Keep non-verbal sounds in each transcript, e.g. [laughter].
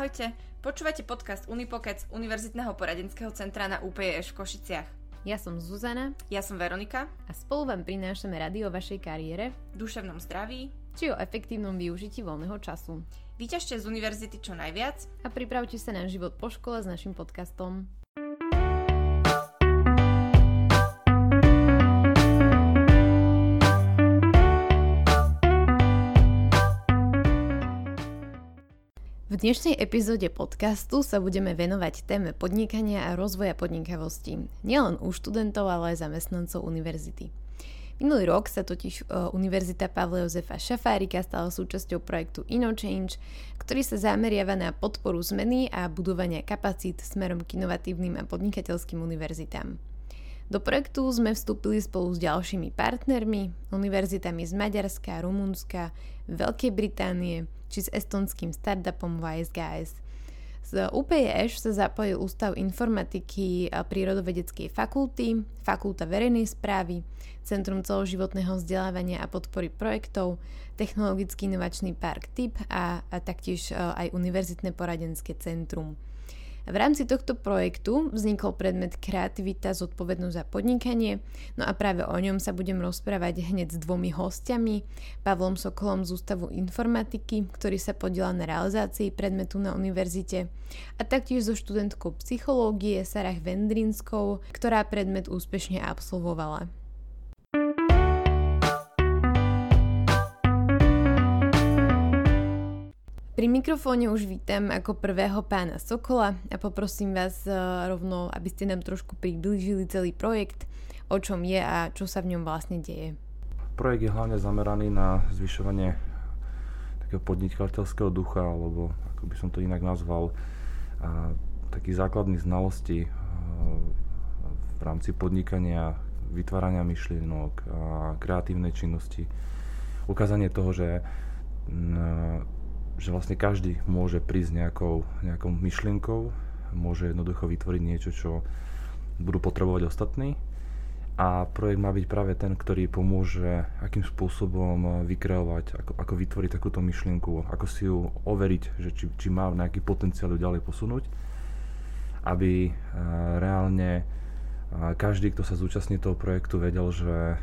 Ahojte, počúvate podcast Unipokec Univerzitného poradenského centra na UPEŠ v Košiciach. Ja som Zuzana Ja som Veronika, a spolu vám prinášame rady o vašej kariére duševnom zdraví či o efektívnom využití voľného času. Vyťažte z univerzity čo najviac A pripravte sa na život po škole s našim podcastom. V dnešnej epizóde podcastu sa budeme venovať téme podnikania a rozvoja podnikavosti. Nielen u študentov, ale aj zamestnancov univerzity. Minulý rok sa totiž uh, Univerzita Pavla Jozefa Šafárika stala súčasťou projektu InnoChange, ktorý sa zameriava na podporu zmeny a budovania kapacít smerom k inovatívnym a podnikateľským univerzitám. Do projektu sme vstúpili spolu s ďalšími partnermi, univerzitami z Maďarska, Rumunska, Veľkej Británie či s estonským startupom YSGS. Z UPEŠ sa zapojil Ústav informatiky prírodovedeckej fakulty, Fakulta verejnej správy, Centrum celoživotného vzdelávania a podpory projektov, Technologický inovačný park TIP a, a taktiež aj Univerzitné poradenské centrum. V rámci tohto projektu vznikol predmet Kreativita, zodpovednosť za podnikanie, no a práve o ňom sa budem rozprávať hneď s dvomi hostiami, Pavlom Sokolom z Ústavu informatiky, ktorý sa podiela na realizácii predmetu na univerzite, a taktiež so študentkou psychológie Sarah Vendrinskou, ktorá predmet úspešne absolvovala. Pri mikrofóne už vítam ako prvého pána Sokola a poprosím vás eh, rovno, aby ste nám trošku priblížili celý projekt, o čom je a čo sa v ňom vlastne deje. Projekt je hlavne zameraný na zvyšovanie takého podnikateľského ducha, alebo ako by som to inak nazval, a takých základných znalostí v rámci podnikania, vytvárania myšlienok a kreatívnej činnosti. Ukázanie toho, že že vlastne každý môže prísť nejakou, nejakou myšlienkou, môže jednoducho vytvoriť niečo, čo budú potrebovať ostatní. A projekt má byť práve ten, ktorý pomôže, akým spôsobom vykreovať, ako, ako vytvoriť takúto myšlienku, ako si ju overiť, že či, či má nejaký potenciál ju ďalej posunúť, aby uh, reálne uh, každý, kto sa zúčastní toho projektu, vedel, že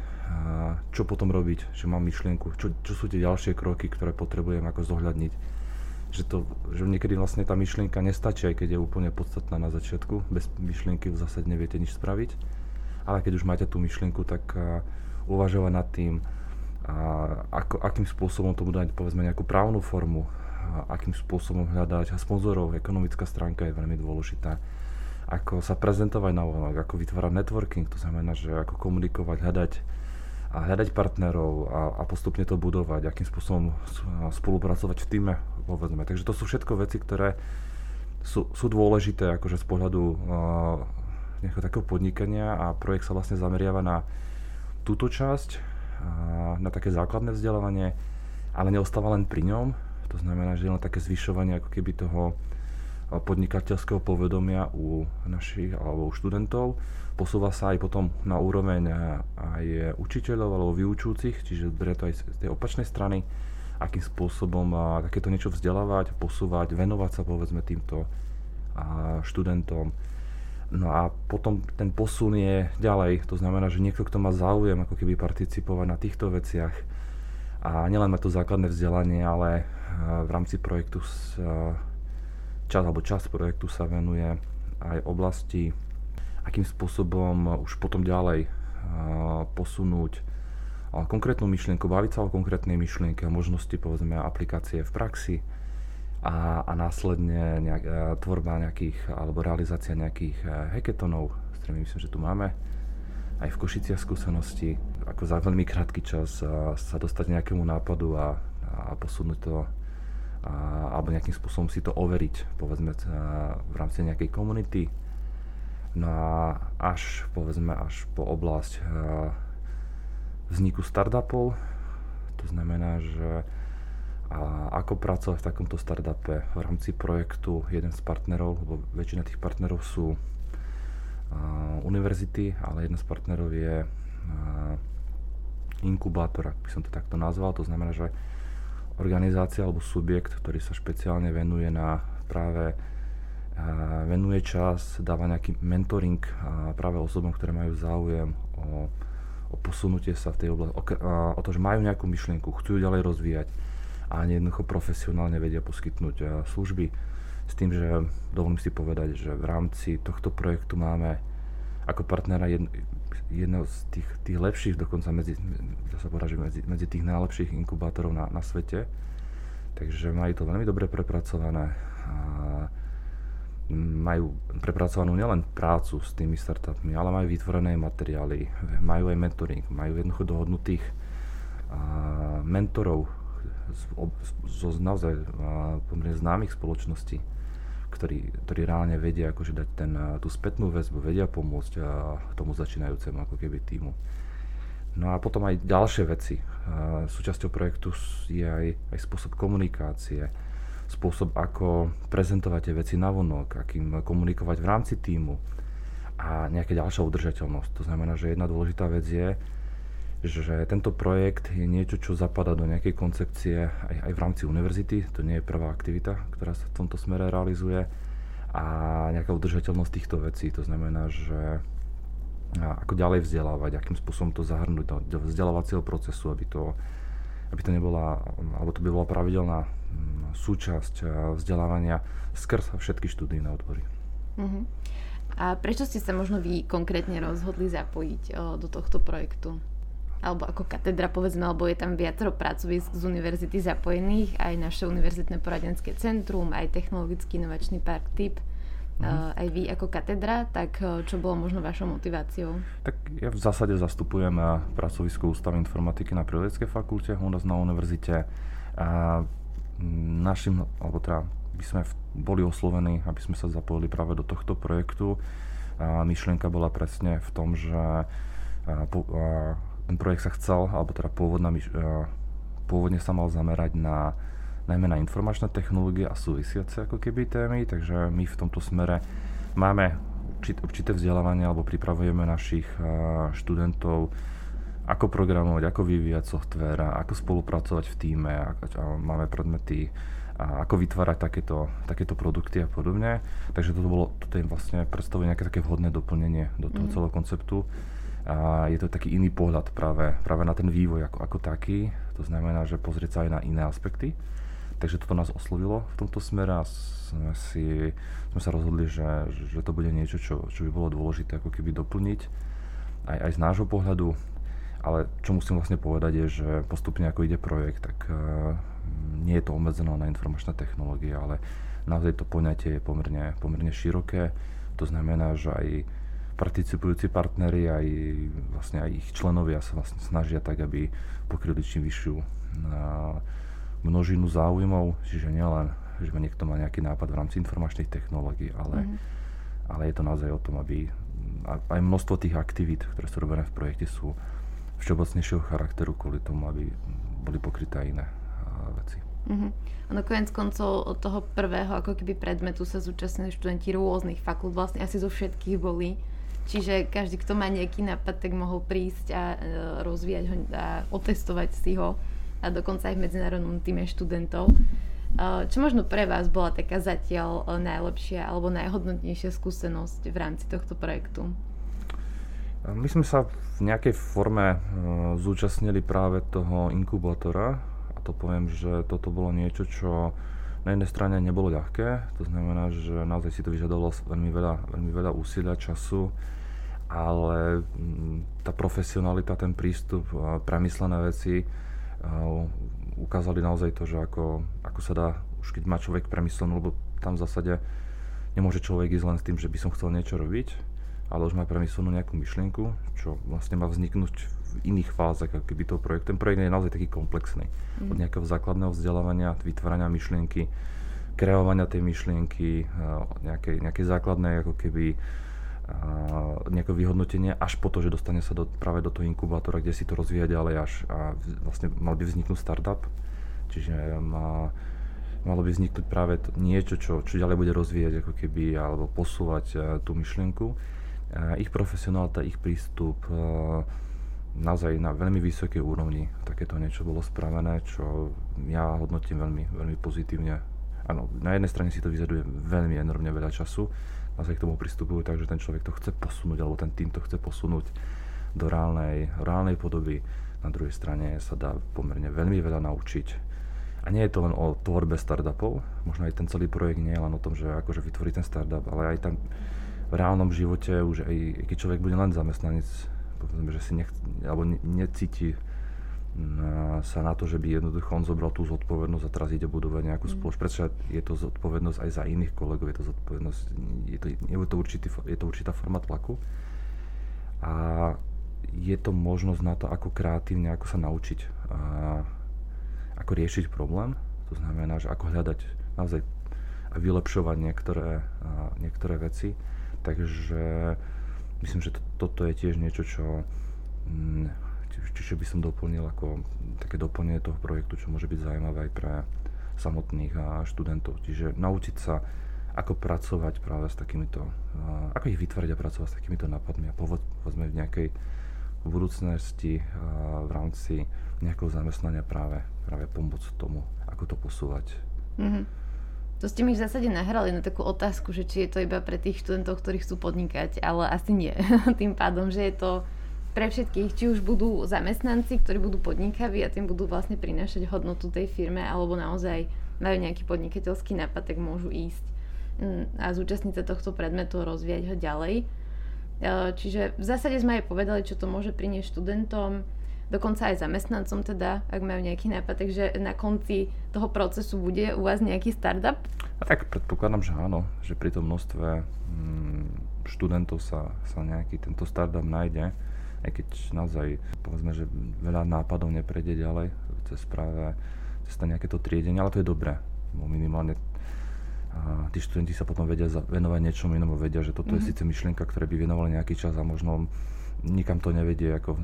čo potom robiť, že mám myšlienku, čo, čo sú tie ďalšie kroky, ktoré potrebujem ako zohľadniť. Že, to, že niekedy vlastne tá myšlienka nestačí, aj keď je úplne podstatná na začiatku. Bez myšlienky v zásade neviete nič spraviť. Ale keď už máte tú myšlienku, tak uvažovať nad tým, ako, akým spôsobom tomu dať povedzme nejakú právnu formu, uh, akým spôsobom hľadať a sponzorov, ekonomická stránka je veľmi dôležitá ako sa prezentovať na vonok, ako vytvárať networking, to znamená, že ako komunikovať, hľadať a hľadať partnerov a, a postupne to budovať, akým spôsobom spolupracovať v týme, povedzme. Takže to sú všetko veci, ktoré sú, sú dôležité akože z pohľadu uh, nejakého takého podnikania a projekt sa vlastne zameriava na túto časť, uh, na také základné vzdelávanie, ale neostáva len pri ňom. To znamená, že je len také zvyšovanie ako keby toho podnikateľského povedomia u našich alebo u študentov. Posúva sa aj potom na úroveň aj učiteľov alebo vyučujúcich, čiže berie to aj z tej opačnej strany, akým spôsobom takéto niečo vzdelávať, posúvať, venovať sa povedzme týmto študentom. No a potom ten posun je ďalej, to znamená, že niekto, kto má záujem ako keby participovať na týchto veciach a nielen má to základné vzdelanie, ale v rámci projektu čas alebo čas projektu sa venuje aj oblasti, akým spôsobom už potom ďalej posunúť konkrétnu myšlienku, baviť sa o konkrétnej myšlienke, o možnosti povedzme aplikácie v praxi a, a následne nejak, tvorba nejakých alebo realizácia nejakých hackathonov, s ktorými myslím, že tu máme aj v Košiciach skúsenosti, ako za veľmi krátky čas sa dostať nejakému nápadu a, a posunúť to a, alebo nejakým spôsobom si to overiť, povedzme v rámci nejakej komunity. No a až, povedzme, až po oblasť vzniku startupov, to znamená, že a ako pracovať v takomto startupe v rámci projektu jeden z partnerov, lebo väčšina tých partnerov sú uh, univerzity, ale jeden z partnerov je uh, inkubátor, ak by som to takto nazval, to znamená, že organizácia alebo subjekt, ktorý sa špeciálne venuje na práve venuje čas, dáva nejaký mentoring práve osobom, ktoré majú záujem o, o posunutie sa v tej oblasti, o, o to, že majú nejakú myšlienku, chcú ju ďalej rozvíjať a jednoducho profesionálne vedia poskytnúť služby. S tým, že dovolím si povedať, že v rámci tohto projektu máme ako partnera jedno, jedno z tých, tých lepších, dokonca medzi, sa povedať, medzi, medzi tých najlepších inkubátorov na, na svete. Takže majú to veľmi dobre prepracované. A majú prepracovanú nielen prácu s tými startupmi, ale majú vytvorené materiály, majú aj mentoring, majú jednoducho dohodnutých a, mentorov zo naozaj pomerne známych spoločností, ktorí, ktorí reálne vedia akože dať ten, tú spätnú väzbu, vedia pomôcť a, tomu začínajúcemu ako keby týmu. No a potom aj ďalšie veci. Súčasťou projektu je aj, aj spôsob komunikácie, spôsob, ako prezentovať tie veci na vonok, akým komunikovať v rámci týmu a nejaká ďalšia udržateľnosť. To znamená, že jedna dôležitá vec je, že tento projekt je niečo, čo zapadá do nejakej koncepcie aj, aj v rámci univerzity. To nie je prvá aktivita, ktorá sa v tomto smere realizuje. A nejaká udržateľnosť týchto vecí. To znamená, že ako ďalej vzdelávať, akým spôsobom to zahrnúť do vzdelávacieho procesu, aby to, aby to nebola, alebo to by bola pravidelná súčasť eh, vzdelávania skrz všetky študijné odbory. Uh-huh. A prečo ste sa možno vy konkrétne rozhodli zapojiť o, eh, do tohto projektu? Alebo ako katedra, povedzme, alebo je tam viacero pracovisk z univerzity zapojených, aj naše univerzitné poradenské centrum, aj technologický inovačný park TIP, uh-huh. aj vy ako katedra, tak čo bolo možno vašou motiváciou? Tak ja v zásade zastupujem pracovisko Ústav informatiky na Prírodeckej fakulte u nás na univerzite. A našim, alebo teda by sme boli oslovení, aby sme sa zapojili práve do tohto projektu. A myšlienka bola presne v tom, že po, a, ten projekt sa chcel, alebo teda pôvodná, a, pôvodne sa mal zamerať na najmä na informačné technológie a súvisiace ako keby témy, takže my v tomto smere máme určité vzdelávanie alebo pripravujeme našich študentov ako programovať, ako vyvíjať software, ako spolupracovať v týme, máme predmety, a ako vytvárať takéto, takéto produkty a podobne. Takže toto bolo, toto je vlastne predstavuje nejaké také vhodné doplnenie do toho mm. celého konceptu. A je to taký iný pohľad práve, práve na ten vývoj ako, ako taký. To znamená, že pozrieť sa aj na iné aspekty. Takže toto nás oslovilo v tomto smere a sme, si, sme sa rozhodli, že, že to bude niečo, čo, čo by bolo dôležité ako keby doplniť aj, aj z nášho pohľadu ale čo musím vlastne povedať je, že postupne ako ide projekt, tak uh, nie je to obmedzené na informačné technológie, ale naozaj to poňatie je pomerne, pomerne široké. To znamená, že aj participujúci partnery, aj vlastne aj ich členovia sa vlastne snažia tak, aby pokryli čím vyššiu uh, množinu záujmov, čiže nielen, že niekto má nejaký nápad v rámci informačných technológií, ale, mm. ale je to naozaj o tom, aby aj množstvo tých aktivít, ktoré sú robené v projekte, sú všeobecnejšieho charakteru kvôli tomu, aby boli pokryté iné veci. Uh-huh. Ono konec koncov od toho prvého ako keby predmetu sa zúčastnili študenti rôznych fakult, vlastne asi zo všetkých boli. Čiže každý, kto má nejaký nápad, tak mohol prísť a e, rozvíjať ho a otestovať si ho a dokonca aj v medzinárodnom týme študentov. E, čo možno pre vás bola taká zatiaľ e, najlepšia alebo najhodnotnejšia skúsenosť v rámci tohto projektu? My sme sa v nejakej forme zúčastnili práve toho inkubátora a to poviem, že toto bolo niečo, čo na jednej strane nebolo ľahké, to znamená, že naozaj si to vyžadovalo veľmi veľa, veľmi veľa úsilia, času, ale mm, tá profesionalita, ten prístup premyslené veci ukázali naozaj to, že ako, ako sa dá, už keď má človek premyslenú, lebo tam v zásade nemôže človek ísť len s tým, že by som chcel niečo robiť, ale už má premyslenú nejakú myšlienku, čo vlastne má vzniknúť v iných fázach ako keby toho projektu. Ten projekt je naozaj taký komplexný. Mm. Od nejakého základného vzdelávania, vytvárania myšlienky, kreovania tej myšlienky, nejakej, nejakej základnej ako keby nejaké vyhodnotenie až po to, že dostane sa do, práve do toho inkubátora, kde si to rozvíja ďalej až a vlastne mal by vzniknúť startup. Čiže má, malo by vzniknúť práve to, niečo, čo, čo ďalej bude rozvíjať ako keby alebo posúvať tú myšlienku ich profesionálta, ich prístup naozaj na veľmi vysokej úrovni takéto niečo bolo spravené, čo ja hodnotím veľmi, veľmi pozitívne. A áno, na jednej strane si to vyžaduje veľmi enormne veľa času, naozaj k tomu pristupujú tak, že ten človek to chce posunúť, alebo ten tým to chce posunúť do reálnej, reálnej podoby. Na druhej strane sa dá pomerne veľmi veľa naučiť. A nie je to len o tvorbe startupov, možno aj ten celý projekt nie je len o tom, že akože vytvorí ten startup, ale aj tam v reálnom živote už aj keď človek bude len zamestnanec, povedzme, že si nech, alebo ne, necíti sa na to, že by jednoducho on zobral tú zodpovednosť a teraz ide budovať nejakú mm. spoločnosť. Prečo je to zodpovednosť aj za iných kolegov, je to zodpovednosť, je to, je to, určitý, je to určitá forma tlaku. A je to možnosť na to, ako kreatívne, ako sa naučiť, a ako riešiť problém. To znamená, že ako hľadať naozaj a vylepšovať niektoré, a niektoré veci. Takže myslím, že to, toto je tiež niečo, čo mm, čiže by som doplnil ako také doplnenie toho projektu, čo môže byť zaujímavé aj pre samotných študentov. Čiže naučiť sa, ako pracovať práve s takýmito, ako ich vytvoriť a pracovať s takýmito nápadmi a povedzme v nejakej budúcnosti v rámci nejakého zamestnania práve, práve pomôcť tomu, ako to posúvať. Mm-hmm. To ste mi v zásade nahrali na takú otázku, že či je to iba pre tých študentov, ktorí chcú podnikať, ale asi nie. [laughs] Tým pádom, že je to pre všetkých, či už budú zamestnanci, ktorí budú podnikaví a tým budú vlastne prinášať hodnotu tej firme, alebo naozaj majú nejaký podnikateľský nápad, tak môžu ísť mm, a zúčastniť sa tohto predmetu, rozvíjať ho ďalej. E, čiže v zásade sme aj povedali, čo to môže priniesť študentom, dokonca aj zamestnancom teda, ak majú nejaký nápad, takže na konci toho procesu bude u vás nejaký startup? A tak predpokladám, že áno, že pri tom množstve mm, študentov sa, sa nejaký tento startup nájde aj keď naozaj povedzme, že veľa nápadov neprejde ďalej cez práve cez nejaké to triedenie, ale to je dobré. Minimálne a tí študenti sa potom vedia venovať niečomu inému, vedia, že toto mm-hmm. je mhm. síce myšlienka, ktoré by venovali nejaký čas a možno nikam to nevedie, ako,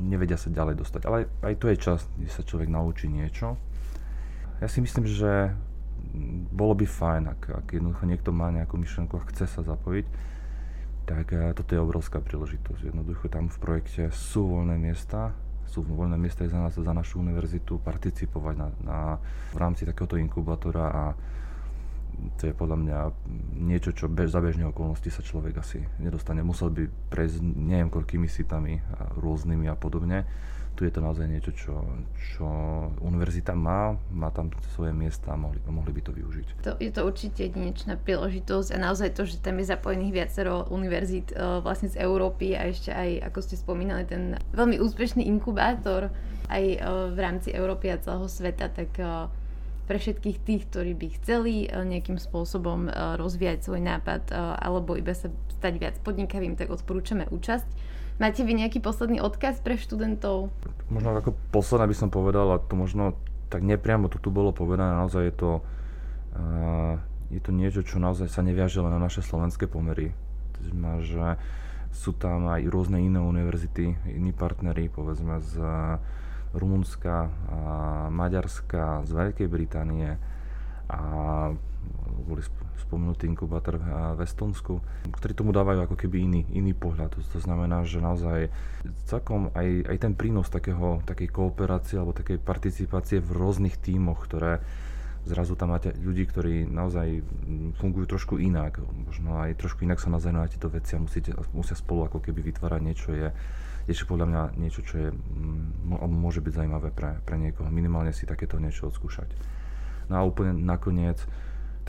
nevedia sa ďalej dostať. Ale aj to je čas, kde sa človek naučí niečo. Ja si myslím, že bolo by fajn, ak, ak jednoducho niekto má nejakú myšlienku a chce sa zapojiť, tak toto je obrovská príležitosť. Jednoducho tam v projekte sú voľné miesta, sú voľné miesta aj za nás, za našu univerzitu, participovať na, na, v rámci takéhoto inkubátora a to je podľa mňa niečo, čo bež, za bežnej okolnosti sa človek asi nedostane. Musel by prejsť neviem koľkými sitami a rôznymi a podobne tu je to naozaj niečo, čo, čo univerzita má, má tam svoje miesta a mohli, mohli by to využiť. To, je to určite jedinečná príležitosť a naozaj to, že tam je zapojených viacero univerzít uh, vlastne z Európy a ešte aj, ako ste spomínali, ten veľmi úspešný inkubátor aj uh, v rámci Európy a celého sveta, tak uh, pre všetkých tých, ktorí by chceli nejakým spôsobom rozvíjať svoj nápad alebo iba sa stať viac podnikavým, tak odporúčame účasť. Máte vy nejaký posledný odkaz pre študentov? Možno ako posledné by som povedal, a to možno tak nepriamo to tu bolo povedané, naozaj je to, uh, je to niečo, čo naozaj sa neviaže len na naše slovenské pomery. To znamená, že sú tam aj rôzne iné univerzity, iní partnery, povedzme z Rumunska, Maďarska, z Veľkej Británie a boli spomenutý inkubátor v Estonsku, ktorí tomu dávajú ako keby iný, iný pohľad. To, znamená, že naozaj celkom aj, aj ten prínos takého, takej kooperácie alebo takej participácie v rôznych tímoch, ktoré zrazu tam máte ľudí, ktorí naozaj fungujú trošku inak, možno aj trošku inak sa nazajú na tieto veci a musíte, musia spolu ako keby vytvárať niečo, je, je podľa mňa niečo, čo je, môže byť zaujímavé pre, pre niekoho, minimálne si takéto niečo odskúšať. No a úplne nakoniec,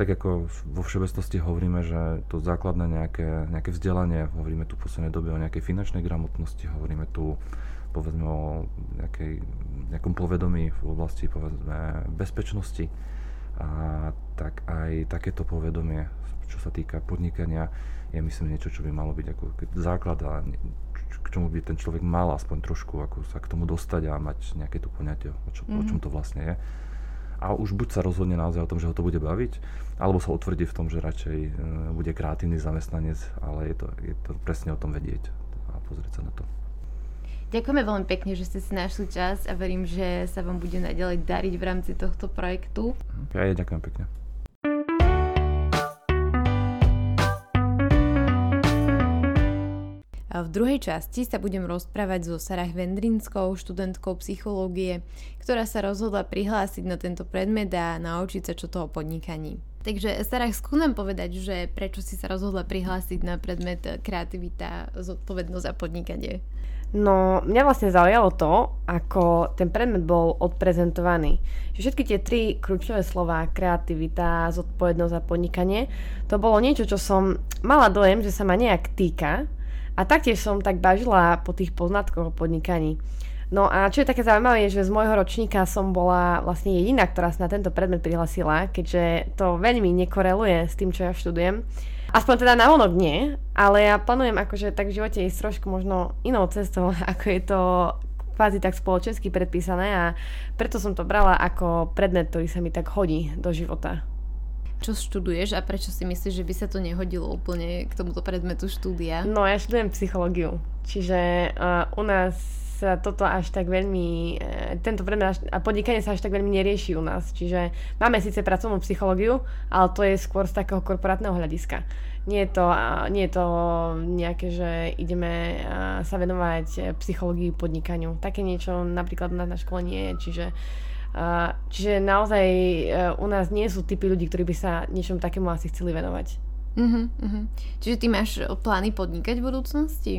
tak ako vo všeobecnosti hovoríme, že to základné nejaké, nejaké vzdelanie, hovoríme tu v poslednej dobe o nejakej finančnej gramotnosti, hovoríme tu povedzme o nejakej, nejakom povedomí v oblasti povedzme bezpečnosti. A tak aj takéto povedomie, čo sa týka podnikania, je myslím niečo, čo by malo byť ako základ a k čomu by ten človek mal aspoň trošku ako sa k tomu dostať a mať nejaké tu poňatie, o, čo, mm-hmm. o čom mhm. to vlastne je a už buď sa rozhodne naozaj o tom, že ho to bude baviť, alebo sa otvrdí v tom, že radšej e, bude kreatívny zamestnanec, ale je to, je to presne o tom vedieť a pozrieť sa na to. Ďakujeme veľmi pekne, že ste si našli čas a verím, že sa vám bude naďalej dariť v rámci tohto projektu. Ja je ďakujem pekne. V druhej časti sa budem rozprávať so Sarah Vendrinskou, študentkou psychológie, ktorá sa rozhodla prihlásiť na tento predmet a naučiť sa čo toho podnikaní. Takže Sarah, skús nám povedať, že prečo si sa rozhodla prihlásiť na predmet kreativita, zodpovednosť a podnikanie. No, mňa vlastne zaujalo to, ako ten predmet bol odprezentovaný. Všetky tie tri kľúčové slova, kreativita, zodpovednosť a podnikanie, to bolo niečo, čo som mala dojem, že sa ma nejak týka a taktiež som tak bažila po tých poznatkoch o podnikaní. No a čo je také zaujímavé, je, že z môjho ročníka som bola vlastne jediná, ktorá sa na tento predmet prihlasila, keďže to veľmi nekoreluje s tým, čo ja študujem. Aspoň teda na vonok nie, ale ja plánujem akože tak v živote ísť trošku možno inou cestou, [laughs] ako je to kvázi tak spoločensky predpísané a preto som to brala ako predmet, ktorý sa mi tak hodí do života. Čo študuješ a prečo si myslíš, že by sa to nehodilo úplne k tomuto predmetu štúdia? No ja študujem psychológiu, čiže uh, u nás toto až tak veľmi, e, tento predmet a podnikanie sa až tak veľmi nerieši u nás. Čiže máme síce pracovnú psychológiu, ale to je skôr z takého korporátneho hľadiska. Nie je to, nie je to nejaké, že ideme sa venovať psychológii podnikaniu. Také niečo napríklad na, na škole nie je, čiže čiže naozaj e, u nás nie sú typy ľudí, ktorí by sa niečom takému asi chceli venovať. Uh-huh, uh-huh. Čiže ty máš plány podnikať v budúcnosti?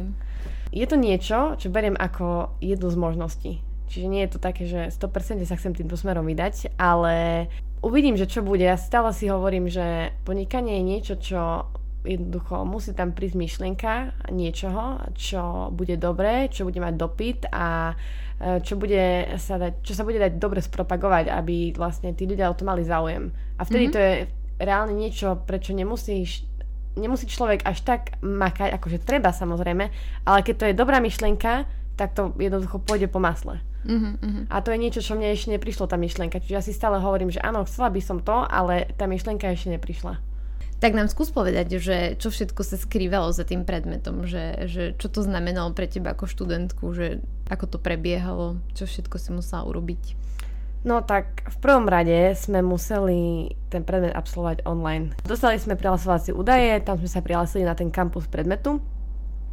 je to niečo, čo beriem ako jednu z možností. Čiže nie je to také, že 100% sa chcem týmto smerom vydať, ale uvidím, že čo bude. Ja stále si hovorím, že podnikanie je niečo, čo jednoducho musí tam prísť myšlienka niečoho, čo bude dobré, čo bude mať dopyt a e, čo, bude sa dať, čo sa bude dať dobre spropagovať, aby vlastne tí ľudia o to mali záujem. A vtedy mm-hmm. to je reálne niečo, prečo nemusíš nemusí človek až tak makať, akože treba samozrejme, ale keď to je dobrá myšlienka, tak to jednoducho pôjde po masle. Uh-huh, uh-huh. A to je niečo, čo mne ešte neprišlo, tá myšlienka. Čiže ja si stále hovorím, že áno, chcela by som to, ale tá myšlienka ešte neprišla. Tak nám skús povedať, že čo všetko sa skrývalo za tým predmetom, že, že čo to znamenalo pre teba ako študentku, že ako to prebiehalo, čo všetko si musela urobiť. No tak v prvom rade sme museli ten predmet absolvovať online. Dostali sme prihlasovacie údaje, tam sme sa prihlásili na ten kampus predmetu.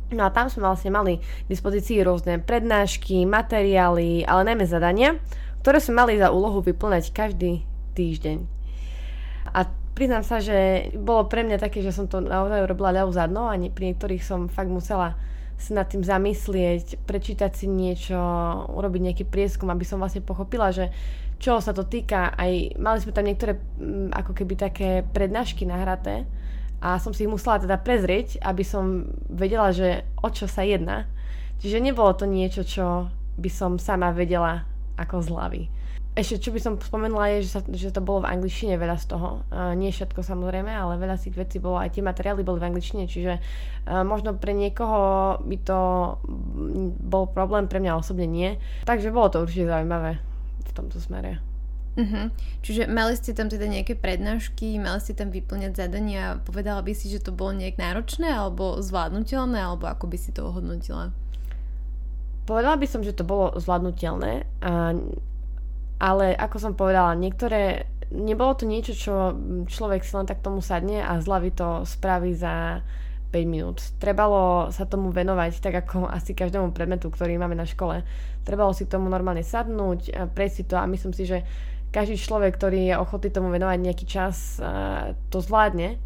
No a tam sme vlastne mali v dispozícii rôzne prednášky, materiály, ale najmä zadania, ktoré sme mali za úlohu vyplňať každý týždeň. A priznám sa, že bolo pre mňa také, že som to naozaj robila ľavú zadno a pri niektorých som fakt musela sa nad tým zamyslieť, prečítať si niečo, urobiť nejaký prieskum, aby som vlastne pochopila, že čo sa to týka. Aj mali sme tam niektoré mm, ako keby také prednášky nahraté a som si ich musela teda prezrieť, aby som vedela, že o čo sa jedná. Čiže nebolo to niečo, čo by som sama vedela ako z hlavy. Ešte čo by som spomenula je, že, sa, že to bolo v angličtine veľa z toho. Uh, nie všetko samozrejme, ale veľa z tých vecí bolo, aj tie materiály boli v angličtine, čiže uh, možno pre niekoho by to bol problém, pre mňa osobne nie. Takže bolo to určite zaujímavé v tomto smere. Uh-huh. Čiže mali ste tam teda nejaké prednášky, mali ste tam vyplňať zadania, povedala by si, že to bolo nejak náročné alebo zvládnutelné, alebo ako by si to ohodnotila? Povedala by som, že to bolo zvládnutelné. A ale ako som povedala, niektoré, nebolo to niečo, čo človek si len tak tomu sadne a zľavy to spraví za 5 minút. Trebalo sa tomu venovať tak ako [laughs] asi každému predmetu, ktorý máme na škole. Trebalo si k tomu normálne sadnúť, prejsť to a myslím si, že každý človek, ktorý je ochotný tomu venovať nejaký čas, to zvládne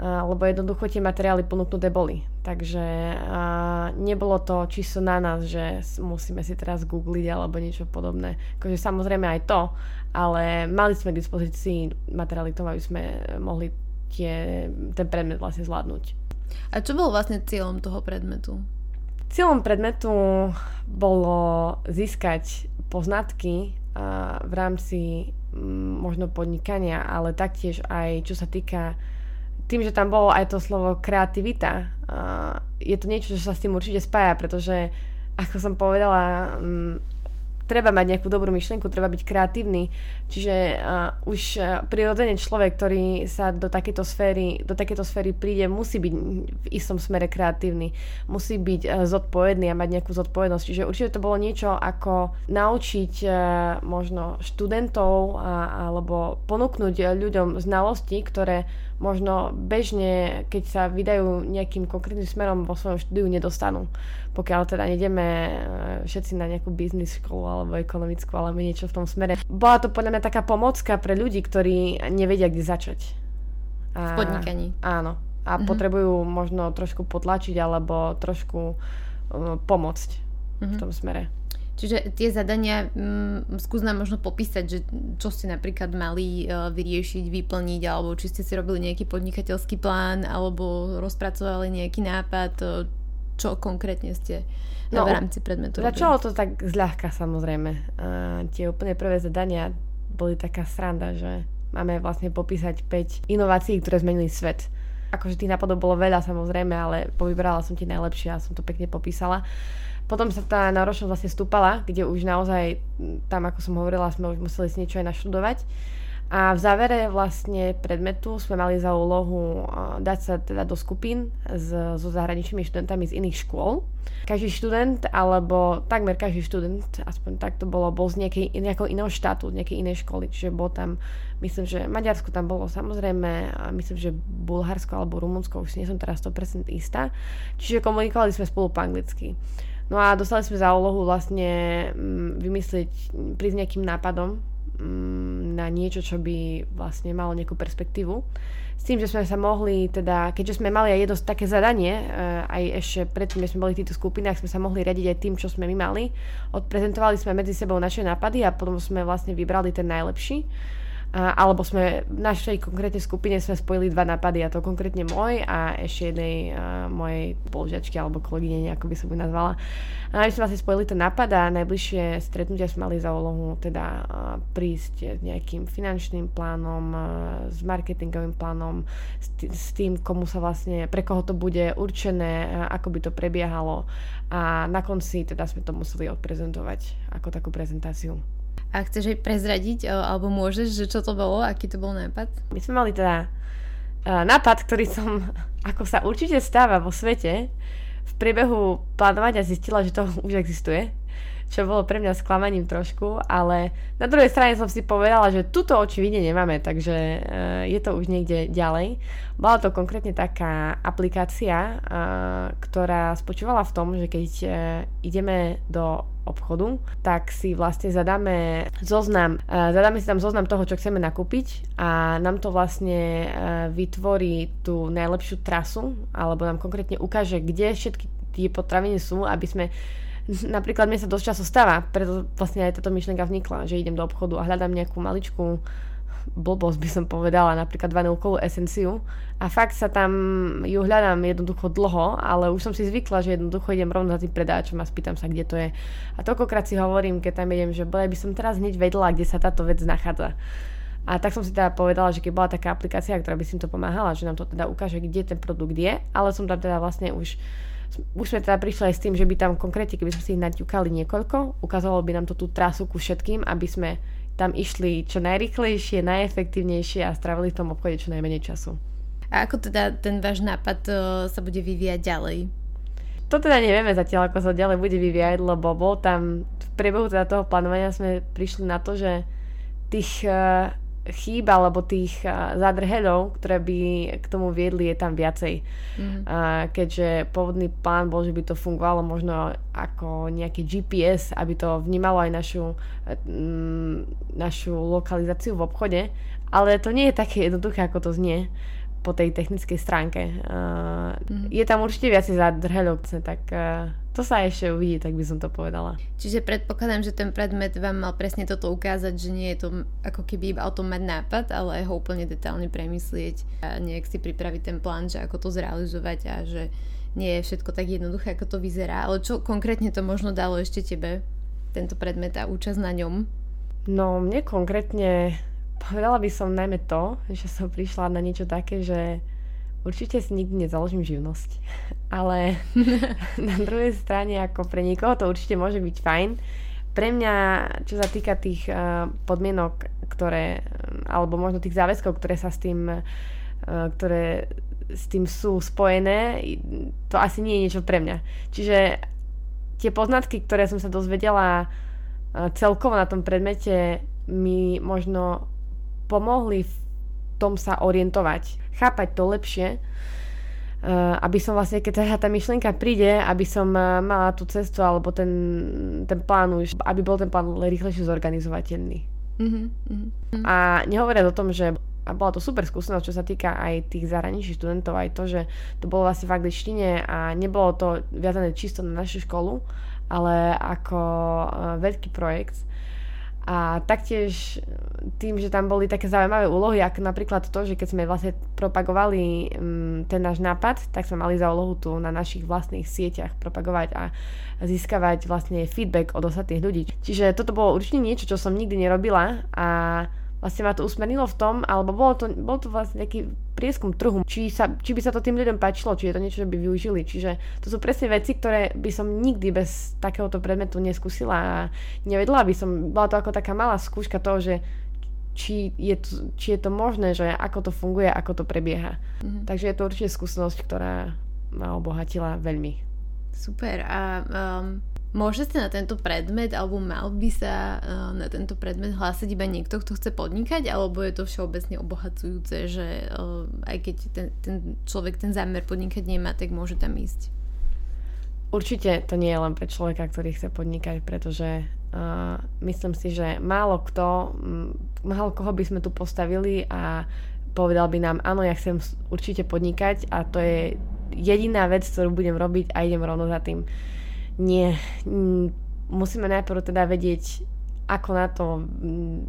lebo jednoducho tie materiály ponúknuté boli. Takže nebolo to čisto na nás, že musíme si teraz googliť alebo niečo podobné. Akože samozrejme aj to, ale mali sme k dispozícii materiály k tomu, aby sme mohli tie, ten predmet vlastne zvládnuť. A čo bol vlastne cieľom toho predmetu? Cieľom predmetu bolo získať poznatky v rámci možno podnikania, ale taktiež aj čo sa týka tým, že tam bolo aj to slovo kreativita, je to niečo, čo sa s tým určite spája, pretože ako som povedala, um, treba mať nejakú dobrú myšlienku, treba byť kreatívny. Čiže už prirodzene človek, ktorý sa do takéto sféry, do takéto sféry príde, musí byť v istom smere kreatívny. Musí byť zodpovedný a mať nejakú zodpovednosť. Čiže určite to bolo niečo ako naučiť možno študentov alebo ponúknuť ľuďom znalosti, ktoré možno bežne, keď sa vydajú nejakým konkrétnym smerom vo svojom štúdiu, nedostanú. Pokiaľ teda nejdeme e, všetci na nejakú biznis školu alebo ekonomickú, alebo niečo v tom smere. Bola to podľa mňa taká pomocka pre ľudí, ktorí nevedia, kde začať. A, v podnikaní. Áno. A mm-hmm. potrebujú možno trošku potlačiť alebo trošku uh, pomôcť mm-hmm. v tom smere. Čiže tie zadania, mm, skús nám možno popísať, že čo ste napríklad mali uh, vyriešiť, vyplniť, alebo či ste si robili nejaký podnikateľský plán, alebo rozpracovali nejaký nápad, uh, čo konkrétne ste no, v rámci predmetu Začalo to tak zľahka samozrejme. Uh, tie úplne prvé zadania boli taká sranda, že máme vlastne popísať 5 inovácií, ktoré zmenili svet. Akože tých nápadov bolo veľa samozrejme, ale povybrala som tie najlepšie a som to pekne popísala. Potom sa tá náročnosť vlastne stúpala, kde už naozaj, tam ako som hovorila, sme už museli si niečo aj naštudovať. A v závere vlastne predmetu sme mali za úlohu dať sa teda do skupín s, so zahraničnými študentami z iných škôl. Každý študent, alebo takmer každý študent, aspoň tak to bolo, bol z nejakej, nejakého iného štátu, z nejakej inej školy. Čiže bol tam, myslím, že Maďarsko tam bolo samozrejme, a myslím, že Bulharsko alebo Rumunsko, už nie som teraz 100% istá. Čiže komunikovali sme spolu po anglicky. No a dostali sme za úlohu vlastne mm, vymyslieť, prísť nejakým nápadom mm, na niečo, čo by vlastne malo nejakú perspektívu. S tým, že sme sa mohli, teda, keďže sme mali aj jedno také zadanie, eh, aj ešte predtým, než sme boli v týchto skupinách, sme sa mohli riadiť aj tým, čo sme my mali. Odprezentovali sme medzi sebou naše nápady a potom sme vlastne vybrali ten najlepší alebo sme v našej konkrétnej skupine sme spojili dva nápady a to konkrétne môj a ešte jednej uh, mojej spolužiačky alebo kolegyne, ako by som ju nazvala. A my sme vlastne spojili ten nápad a najbližšie stretnutia sme mali za úlohu teda uh, prísť s nejakým finančným plánom, uh, s marketingovým plánom, s, t- s tým, komu sa vlastne, pre koho to bude určené, uh, ako by to prebiehalo a na konci teda sme to museli odprezentovať ako takú prezentáciu. A chceš aj prezradiť, alebo môžeš, že čo to bolo, aký to bol nápad? My sme mali teda uh, nápad, ktorý som, [laughs] ako sa určite stáva vo svete, v priebehu plánovania zistila, že to [laughs] už existuje čo bolo pre mňa sklamaním trošku, ale na druhej strane som si povedala, že tuto očividne nemáme, takže uh, je to už niekde ďalej. Bola to konkrétne taká aplikácia, ktorá spočívala v tom, že keď ideme do obchodu, tak si vlastne zadáme zoznam, uh, zadáme si tam zoznam toho, čo chceme nakúpiť a nám to vlastne uh, vytvorí tú najlepšiu trasu, alebo nám konkrétne ukáže, kde všetky tie potraviny sú, aby sme napríklad mne sa dosť často stáva, preto vlastne aj táto myšlienka vznikla, že idem do obchodu a hľadám nejakú maličkú blbosť by som povedala, napríklad vanilkovú esenciu a fakt sa tam ju hľadám jednoducho dlho, ale už som si zvykla, že jednoducho idem rovno za tým predáčom a spýtam sa, kde to je. A toľkokrát si hovorím, keď tam idem, že bodaj by som teraz hneď vedela, kde sa táto vec nachádza. A tak som si teda povedala, že keď bola taká aplikácia, ktorá by si to pomáhala, že nám to teda ukáže, kde ten produkt je, ale som tam teda vlastne už už sme teda prišli aj s tým, že by tam konkrétne, keby sme si ich naťukali niekoľko, ukázalo by nám to tú trasu ku všetkým, aby sme tam išli čo najrychlejšie, najefektívnejšie a stravili v tom obchode čo najmenej času. A ako teda ten váš nápad uh, sa bude vyvíjať ďalej? To teda nevieme zatiaľ, ako sa ďalej bude vyvíjať, lebo bol tam v priebehu teda toho plánovania sme prišli na to, že tých uh, chýb alebo tých zadrhelov, ktoré by k tomu viedli, je tam viacej. Mm. A keďže pôvodný plán bol, že by to fungovalo možno ako nejaký GPS, aby to vnímalo aj našu, mm, našu lokalizáciu v obchode, ale to nie je také jednoduché, ako to znie po tej technickej stránke. Uh, mm. Je tam určite viac zadrhelov, tak uh, to sa ešte uvidí, tak by som to povedala. Čiže predpokladám, že ten predmet vám mal presne toto ukázať, že nie je to ako keby iba o tom mať nápad, ale ho úplne detálne premyslieť a nejak si pripraviť ten plán, že ako to zrealizovať a že nie je všetko tak jednoduché, ako to vyzerá. Ale čo konkrétne to možno dalo ešte tebe, tento predmet a účasť na ňom? No, mne konkrétne povedala by som najmä to, že som prišla na niečo také, že Určite si nikdy nezaložím živnosť, [laughs] ale [laughs] na druhej strane ako pre niekoho to určite môže byť fajn, pre mňa, čo sa týka tých uh, podmienok, ktoré, alebo možno tých záväzkov, ktoré sa s tým, uh, ktoré s tým sú spojené, to asi nie je niečo pre mňa. Čiže tie poznatky, ktoré som sa dozvedela uh, celkovo na tom predmete, mi možno pomohli v tom sa orientovať, chápať to lepšie, Uh, aby som vlastne, keď tá myšlienka príde, aby som uh, mala tú cestu alebo ten, ten plán už, aby bol ten plán rýchlejšie zorganizovateľný. Mm-hmm. A nehovoria o tom, že a bola to super skúsenosť, čo sa týka aj tých zahraničných študentov, aj to, že to bolo vlastne v angličtine a nebolo to viazané čisto na našu školu, ale ako uh, veľký projekt. A taktiež tým, že tam boli také zaujímavé úlohy, ako napríklad to, že keď sme vlastne propagovali um, ten náš nápad, tak sme mali za úlohu tu na našich vlastných sieťach propagovať a získavať vlastne feedback od ostatných ľudí. Čiže toto bolo určite niečo, čo som nikdy nerobila a vlastne ma to usmernilo v tom, alebo bolo to, bol to vlastne taký prieskum trhu, či, sa, či by sa to tým ľuďom páčilo, či je to niečo, čo by využili. Čiže to sú presne veci, ktoré by som nikdy bez takéhoto predmetu neskúsila a nevedela by som, bola to ako taká malá skúška toho, že či je, to, či je to možné, že ako to funguje, ako to prebieha. Mm-hmm. Takže je to určite skúsenosť, ktorá ma obohatila veľmi. Super. A um, Môže sa na tento predmet, alebo mal by sa uh, na tento predmet hlásiť iba niekto, kto chce podnikať, alebo je to všeobecne obohacujúce, že uh, aj keď ten, ten človek ten zámer podnikať nemá, tak môže tam ísť? Určite to nie je len pre človeka, ktorý chce podnikať, pretože uh, myslím si, že málo kto, málo koho by sme tu postavili a povedal by nám, áno, ja chcem určite podnikať a to je jediná vec, ktorú budem robiť a idem rovno za tým nie. Musíme najprv teda vedieť, ako na to,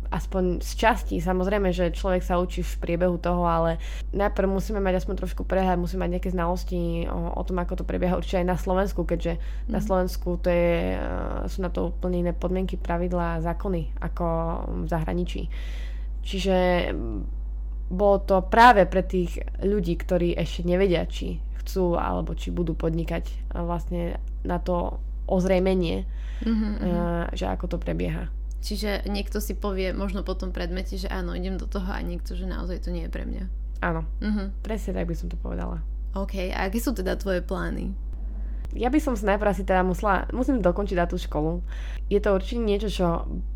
aspoň z časti. Samozrejme, že človek sa učí v priebehu toho, ale najprv musíme mať aspoň trošku prehľad, musíme mať nejaké znalosti o, o tom, ako to prebieha určite aj na Slovensku, keďže mm. na mhm. Slovensku to je, e, sú na to úplne iné podmienky, pravidlá, zákony ako v zahraničí. Čiže bolo to práve pre tých ľudí, ktorí ešte nevedia, či chcú alebo či budú podnikať vlastne na to ozrejmenie, mm-hmm. uh, že ako to prebieha. Čiže niekto si povie možno po tom predmete, že áno, idem do toho a niekto, že naozaj to nie je pre mňa. Áno, mm-hmm. presne tak by som to povedala. OK, a aké sú teda tvoje plány? Ja by som najprv asi teda musela, musím dokončiť na tú školu. Je to určite niečo, čo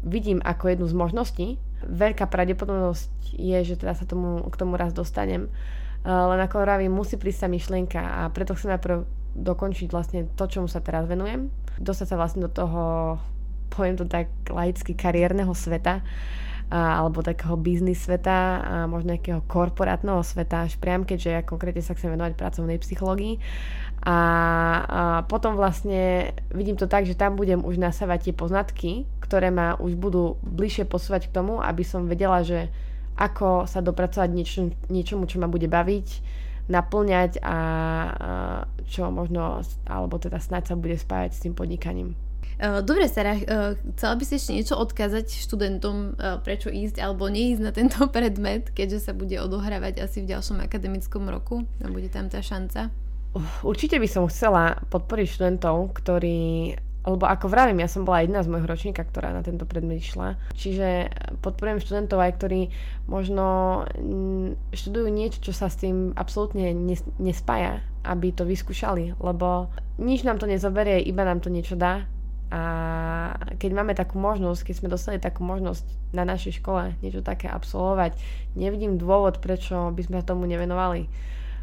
vidím ako jednu z možností. Veľká pravdepodobnosť je, že teda sa tomu, k tomu raz dostanem. Uh, len ako hovorím, musí prísť tá myšlienka a preto chcem najprv dokončiť vlastne to, čomu sa teraz venujem. Dostať sa vlastne do toho, poviem to tak laicky, kariérneho sveta alebo takého biznis sveta a možno nejakého korporátneho sveta až priam, keďže ja konkrétne sa chcem venovať pracovnej psychológii. A, a potom vlastne vidím to tak, že tam budem už nasávať tie poznatky, ktoré ma už budú bližšie posúvať k tomu, aby som vedela, že ako sa dopracovať niečo, niečomu, čo ma bude baviť, naplňať a čo možno, alebo teda snáď sa bude spájať s tým podnikaním. E, dobre, Sara, e, chcela by si ešte niečo odkázať študentom, e, prečo ísť alebo neísť na tento [laughs] predmet, keďže sa bude odohrávať asi v ďalšom akademickom roku a bude tam tá šanca? Určite by som chcela podporiť študentov, ktorí lebo ako vravím, ja som bola jedna z mojich ročníka, ktorá na tento predmet išla. Čiže podporujem študentov aj, ktorí možno mm, študujú niečo, čo sa s tým absolútne nespája, aby to vyskúšali, lebo nič nám to nezoberie, iba nám to niečo dá. A keď máme takú možnosť, keď sme dostali takú možnosť na našej škole niečo také absolvovať, nevidím dôvod, prečo by sme tomu nevenovali.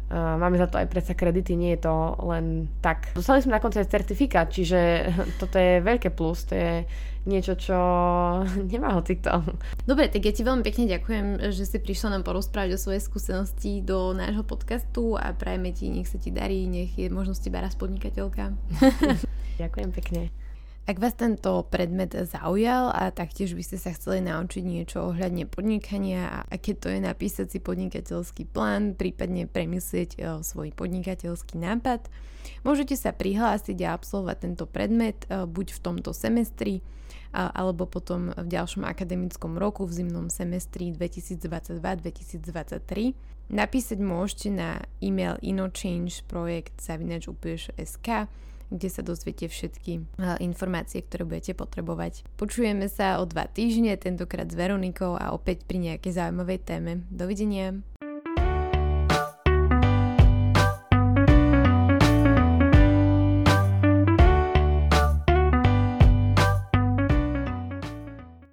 Uh, máme za to aj predsa kredity, nie je to len tak. Dostali sme na konci aj certifikát, čiže [laughs] toto je veľké plus, to je niečo, čo [laughs] nemá hocikto. Dobre, tak ja ti veľmi pekne ďakujem, že si prišla nám porozprávať o svojej skúsenosti do nášho podcastu a prajeme ti, nech sa ti darí, nech je možnosť teba raz podnikateľka. [laughs] ďakujem pekne. Ak vás tento predmet zaujal a taktiež by ste sa chceli naučiť niečo ohľadne podnikania a aké to je napísať si podnikateľský plán, prípadne premyslieť e, svoj podnikateľský nápad, môžete sa prihlásiť a absolvovať tento predmet e, buď v tomto semestri alebo potom v ďalšom akademickom roku v zimnom semestri 2022-2023. Napísať môžete na e-mail inochangeprojekt.sk kde sa dozviete všetky informácie, ktoré budete potrebovať. Počujeme sa o dva týždne, tentokrát s Veronikou a opäť pri nejakej zaujímavej téme. Dovidenia.